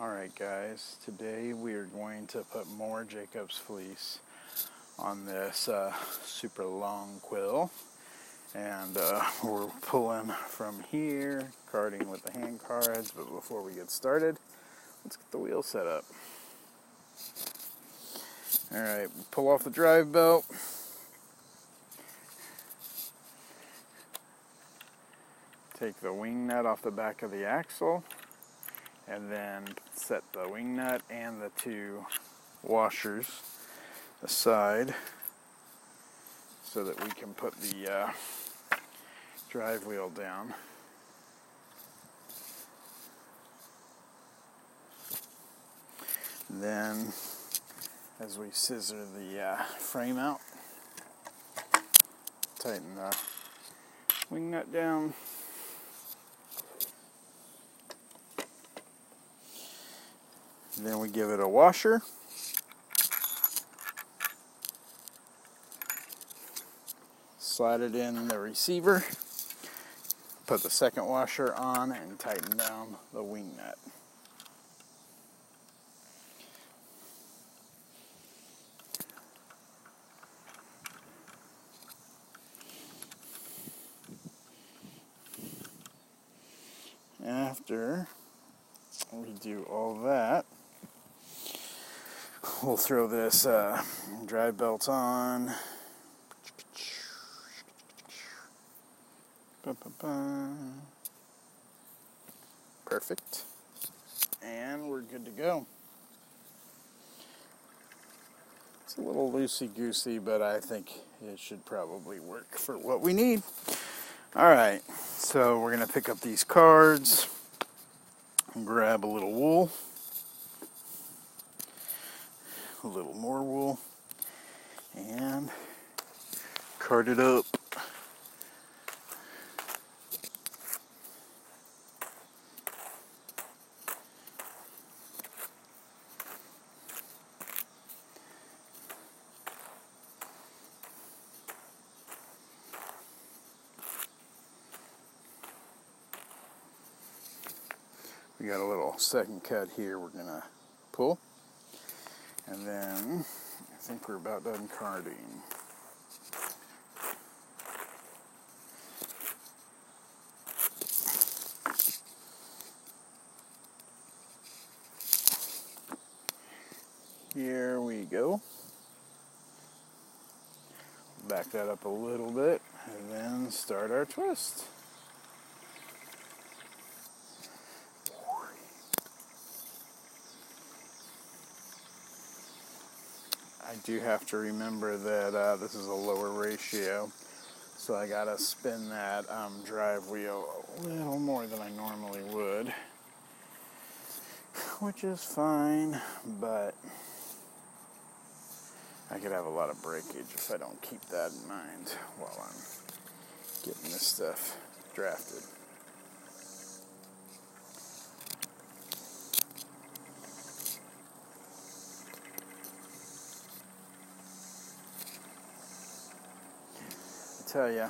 Alright guys, today we are going to put more Jacob's fleece on this uh, super long quill and uh, we're pulling from here, carding with the hand cards, but before we get started, let's get the wheel set up. Alright, pull off the drive belt. Take the wing nut off the back of the axle and then set the wing nut and the two washers aside so that we can put the uh, drive wheel down. Then, as we scissor the uh, frame out, tighten the wing nut down. Then we give it a washer. Slide it in the receiver. Put the second washer on and tighten down the wing nut. After we do all that, we'll throw this uh, drive belt on. Perfect. And we're good to go. It's a little loosey-goosey, but I think it should probably work for what we need. All right, so we're going to pick up these cards and grab a little wool a little more wool and card it up. We got a little second cut here we're to pull. And then I think we're about done carding. Here we go. Back that up a little bit and then start our twist. Do have to remember that uh, this is a lower ratio, so I gotta spin that um, drive wheel a little more than I normally would, which is fine, but I could have a lot of breakage if I don't keep that in mind while I'm getting this stuff drafted. Tell you,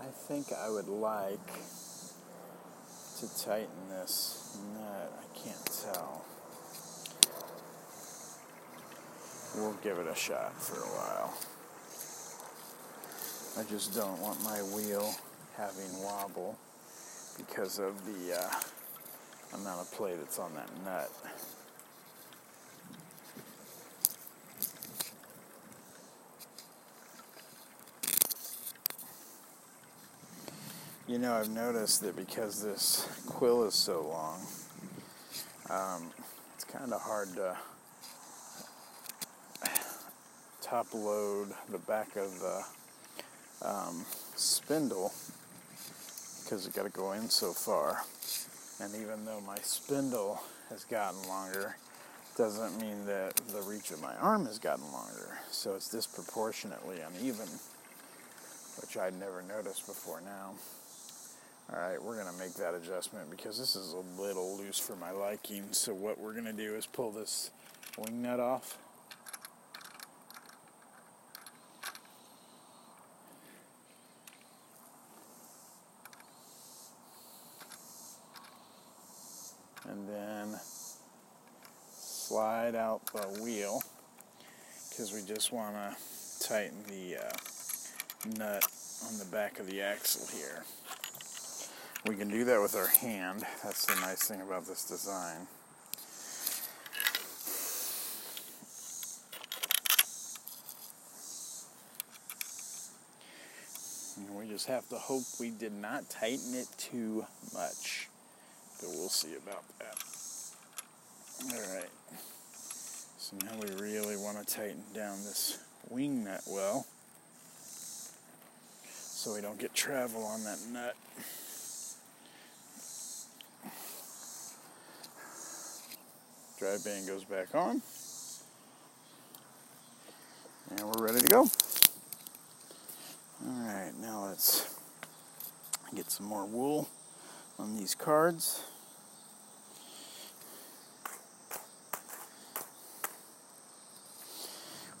I think I would like to tighten this nut. I can't tell. We'll give it a shot for a while. I just don't want my wheel having wobble because of the uh, amount of play that's on that nut. You know, I've noticed that because this quill is so long, um, it's kind of hard to top load the back of the um, spindle because you got to go in so far. And even though my spindle has gotten longer, doesn't mean that the reach of my arm has gotten longer. So it's disproportionately uneven, which I'd never noticed before now. All right, we're gonna make that adjustment because this is a little loose for my liking. So what we're gonna do is pull this wing nut off. And then slide out the wheel because we just want to tighten the uh, nut on the back of the axle here. We can do that with our hand. That's the nice thing about this design. And we just have to hope we did not tighten it too much. But we'll see about that. Alright. So now we really want to tighten down this wing nut well so we don't get travel on that nut. Drive band goes back on. And we're ready to go. Alright, now let's get some more wool on these cards.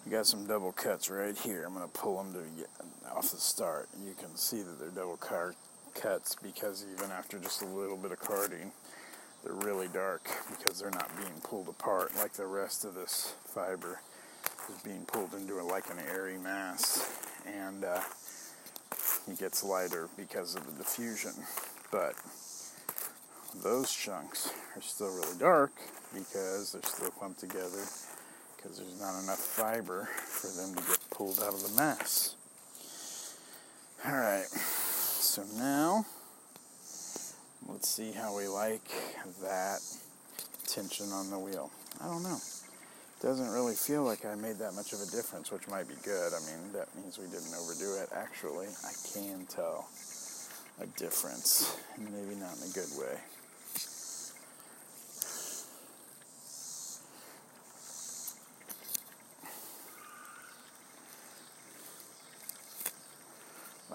We got some double cuts right here. I'm going to pull them to get off the start. You can see that they're double car cuts because even after just a little bit of carding, they're really dark because they're not being pulled apart like the rest of this fiber is being pulled into a like an airy mass. And uh, it gets lighter because of the diffusion. But those chunks are still really dark because they're still clumped together because there's not enough fiber for them to get pulled out of the mass. Alright, so now let's see how we like that tension on the wheel. I don't know. Doesn't really feel like I made that much of a difference, which might be good. I mean, that means we didn't overdo it. Actually, I can tell a difference, maybe not in a good way.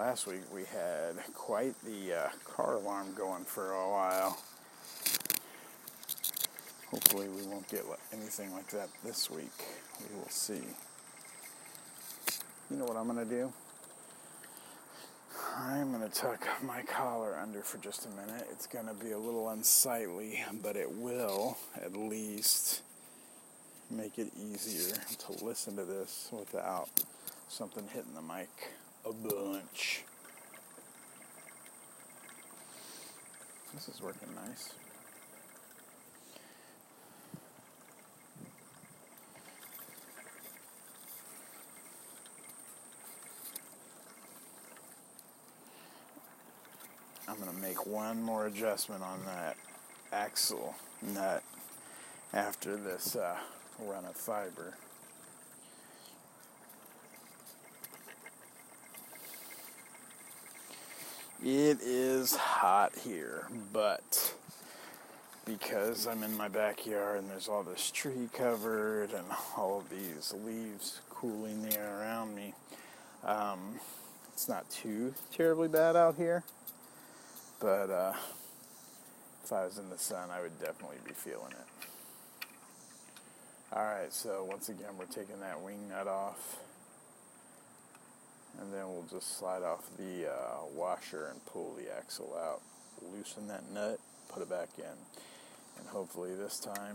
Last week we had quite the uh, car alarm going for a while. Hopefully we won't get anything like that this week. We will see. You know what I'm going to do? I'm going to tuck my collar under for just a minute. It's going to be a little unsightly, but it will at least make it easier to listen to this without something hitting the mic a bunch. This is working nice. I'm going to make one more adjustment on that axle nut after this uh, run of fiber. It is hot here, but because I'm in my backyard and there's all this tree covered and all of these leaves cooling the air around me, um, it's not too terribly bad out here. But uh, if I was in the sun, I would definitely be feeling it. Alright, so once again, we're taking that wing nut off and then we'll just slide off the uh, washer and pull the axle out loosen that nut put it back in. And hopefully this time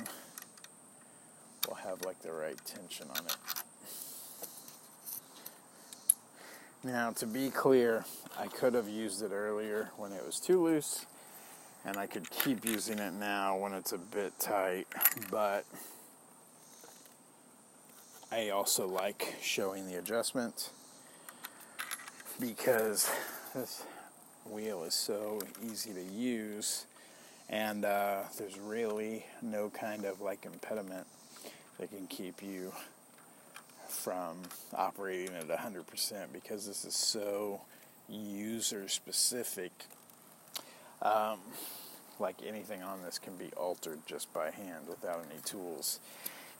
we'll have like the right tension on it. Now to be clear I could have used it earlier when it was too loose and I could keep using it now when it's a bit tight but I also like showing the adjustment because this wheel is so easy to use and uh, there's really no kind of like impediment that can keep you from operating at 100% because this is so user specific um, like anything on this can be altered just by hand without any tools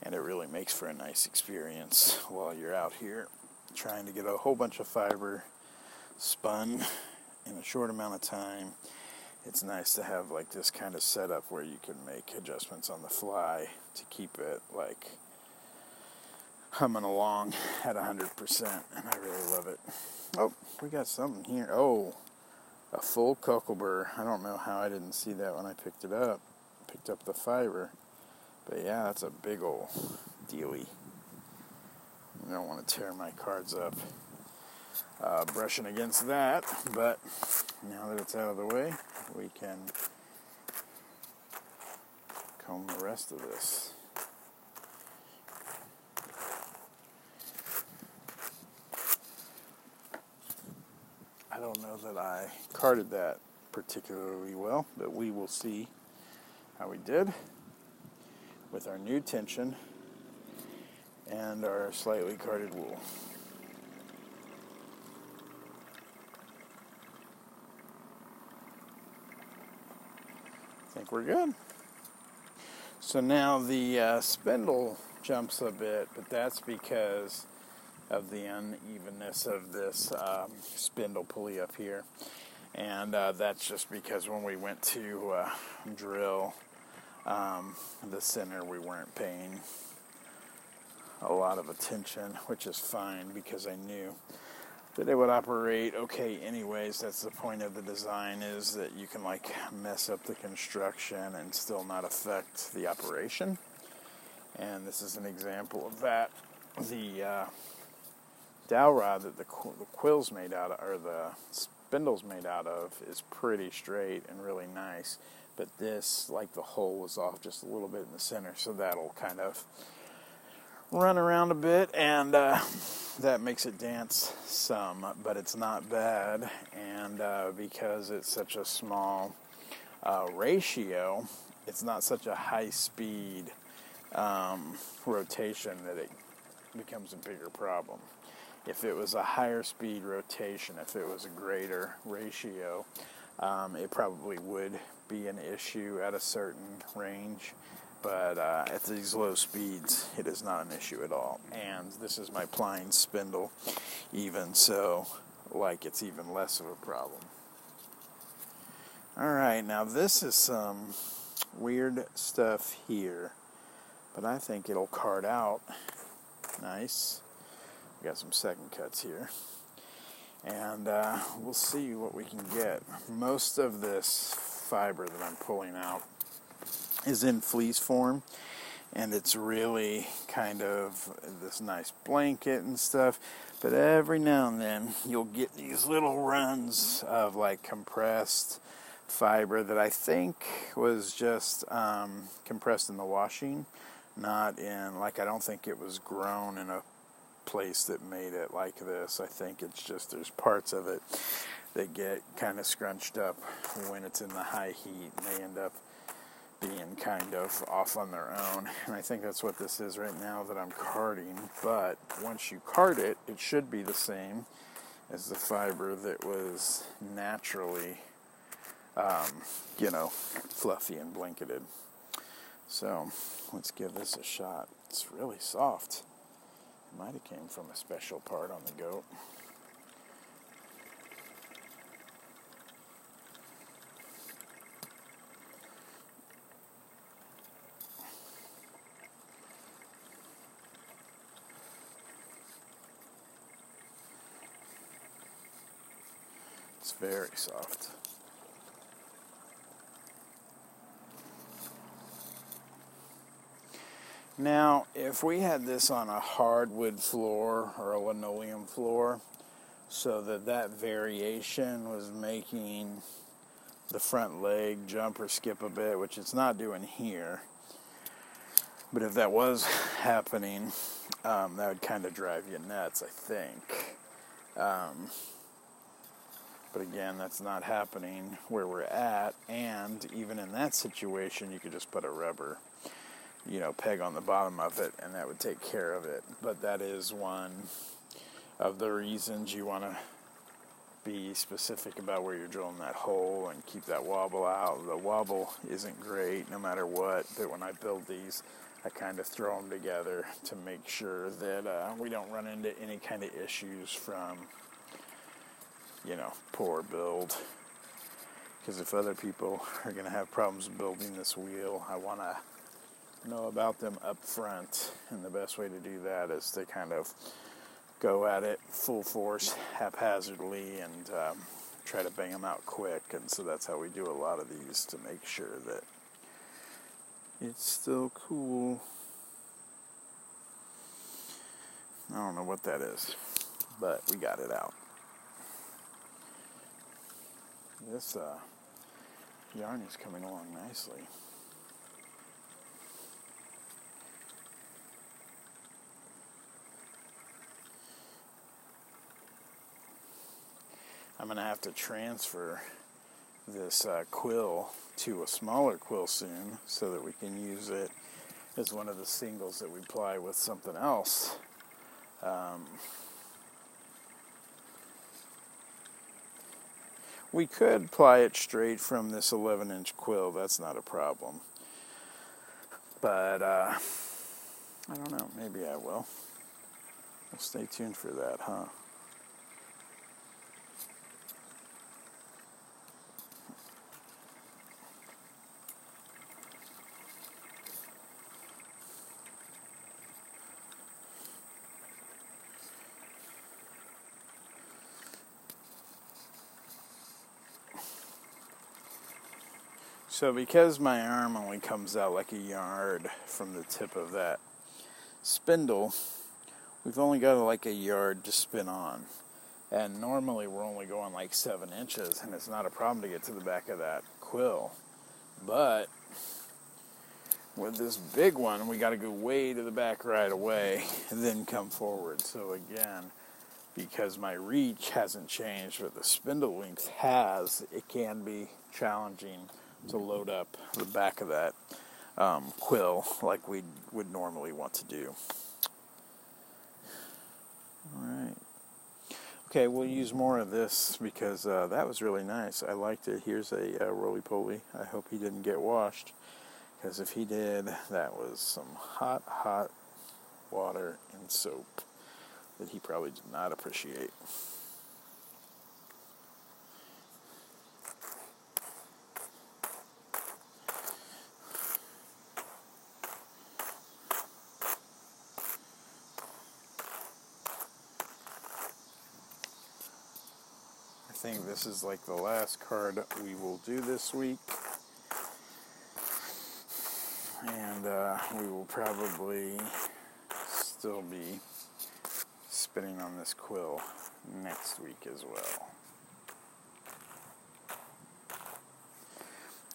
and it really makes for a nice experience while you're out here trying to get a whole bunch of fiber spun in a short amount of time. It's nice to have like this kind of setup where you can make adjustments on the fly to keep it like humming along at 100%, and I really love it. Oh, we got something here. Oh, a full cocklebur. I don't know how I didn't see that when I picked it up. Picked up the fiber. But yeah, that's a big old dealy. I don't want to tear my cards up uh, brushing against that, but now that it's out of the way, we can comb the rest of this. I don't know that I carded that particularly well, but we will see how we did with our new tension and our slightly carded wool. We're good. So now the uh, spindle jumps a bit, but that's because of the unevenness of this um, spindle pulley up here. And uh, that's just because when we went to uh, drill um, the center, we weren't paying a lot of attention, which is fine because I knew that it would operate okay anyways. That's the point of the design is that you can like mess up the construction and still not affect the operation. And this is an example of that. The uh, dowel rod that the, qu- the quill's made out of, or the spindle's made out of, is pretty straight and really nice. But this, like the hole was off just a little bit in the center, so that'll kind of run around a bit and uh, that makes it dance some, but it's not bad. And uh, because it's such a small uh, ratio, it's not such a high speed um, rotation that it becomes a bigger problem. If it was a higher speed rotation, if it was a greater ratio, um, it probably would be an issue at a certain range but uh, at these low speeds, it is not an issue at all. And this is my Pline spindle, even so, like it's even less of a problem. All right, now this is some weird stuff here, but I think it'll card out nice. We got some second cuts here. And uh, we'll see what we can get. Most of this fiber that I'm pulling out is in fleece form and it's really kind of this nice blanket and stuff but every now and then you'll get these little runs of like compressed fiber that I think was just um, compressed in the washing not in like I don't think it was grown in a place that made it like this. I think it's just there's parts of it that get kind of scrunched up when it's in the high heat and they end up being kind of off on their own. And I think that's what this is right now that I'm carding. But once you card it, it should be the same as the fiber that was naturally, um, you know, fluffy and blanketed. So let's give this a shot. It's really soft. It might have came from a special part on the goat. Very soft. Now, if we had this on a hardwood floor or a linoleum floor, so that that variation was making the front leg jump or skip a bit, which it's not doing here. But if that was happening, um, that would kind of drive you nuts, I think. Um, but again, that's not happening where we're at. And even in that situation, you could just put a rubber, you know, peg on the bottom of it, and that would take care of it. But that is one of the reasons you want to be specific about where you're drilling that hole and keep that wobble out. The wobble isn't great no matter what, but when I build these, I kind of throw them together to make sure that uh, we don't run into any kind of issues from you know, poor build. Because if other people are going to have problems building this wheel, I want to know about them up front. And the best way to do that is to kind of go at it full force, haphazardly, and um, try to bang them out quick. And so that's how we do a lot of these to make sure that It's still cool. I don't know what that is, but we got it out. This uh, yarn is coming along nicely. I'm going to have to transfer this uh, quill to a smaller quill soon so that we can use it as one of the singles that we ply with something else. Um, we could ply it straight from this 11 inch quill, that's not a problem. But uh, I don't know, maybe I will. Stay tuned for that, huh? So because my arm only comes out like a yard from the tip of that spindle, we've only got like a yard to spin on. And normally we're only going like seven inches, and it's not a problem to get to the back of that quill. But with this big one, we got to go way to the back right away and then come forward. So again, because my reach hasn't changed, but the spindle length has, it can be challenging to load up the back of that um, quill like we would normally want to do. All right. Okay, we'll use more of this because uh, that was really nice. I liked it. Here's a uh, roly poly. I hope he didn't get washed because if he did, that was some hot, hot water and soap that he probably did not appreciate. think this is like the last card we will do this week. And uh, we will probably still be spinning on this quill next week as well.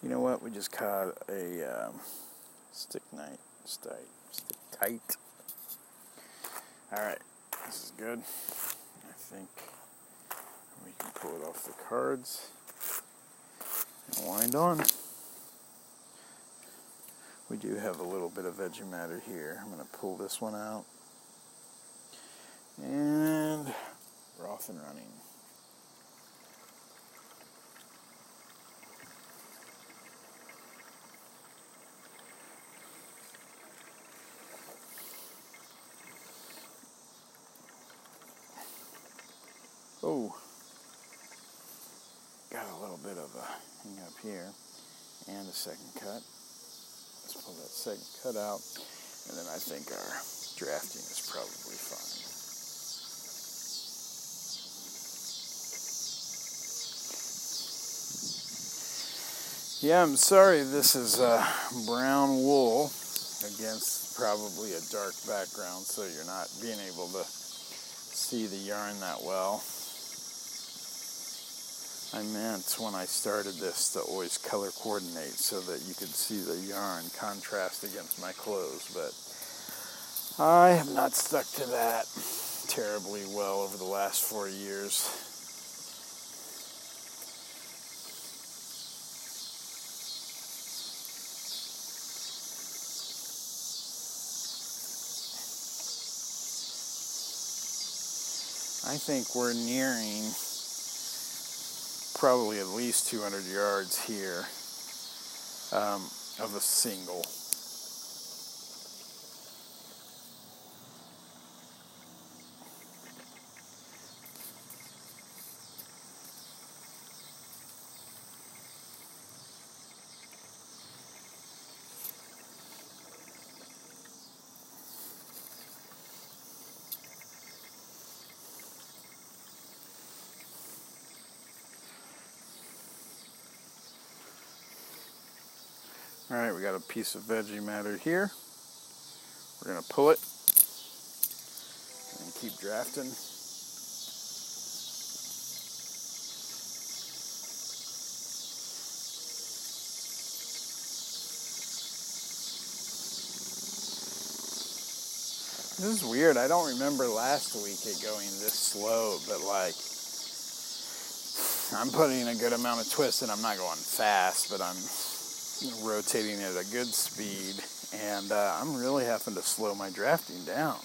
You know what? We just caught a um, stick night, stick, stick tight. All right, this is good. I think pull it off the cards and wind on. We do have a little bit of veggie matter here. I'm going to pull this one out. And we're off and running. Oh got a little bit of a hang up here and a second cut. Let's pull that second cut out, and then I think our drafting is probably fine. Yeah, I'm sorry this is uh, brown wool against probably a dark background, so you're not being able to see the yarn that well. I meant when I started this to always color coordinate so that you could see the yarn contrast against my clothes, but I have not stuck to that terribly well over the last four years. I think we're nearing probably at least 200 yards here um, of a single. All right, we got a piece of veggie matter here. We're gonna pull it and keep drafting. This is weird. I don't remember last week it going this slow, but like I'm putting a good amount of twist and I'm not going fast, but I'm rotating at a good speed and uh, I'm really having to slow my drafting down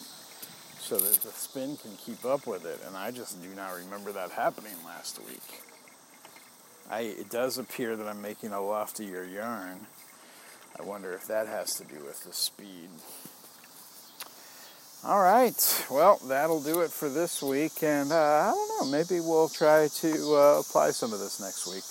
so that the spin can keep up with it and I just do not remember that happening last week. I, it does appear that I'm making a loftier yarn. I wonder if that has to do with the speed. All right, well, that'll do it for this week, and uh, I don't know, maybe we'll try to uh, apply some of this next week.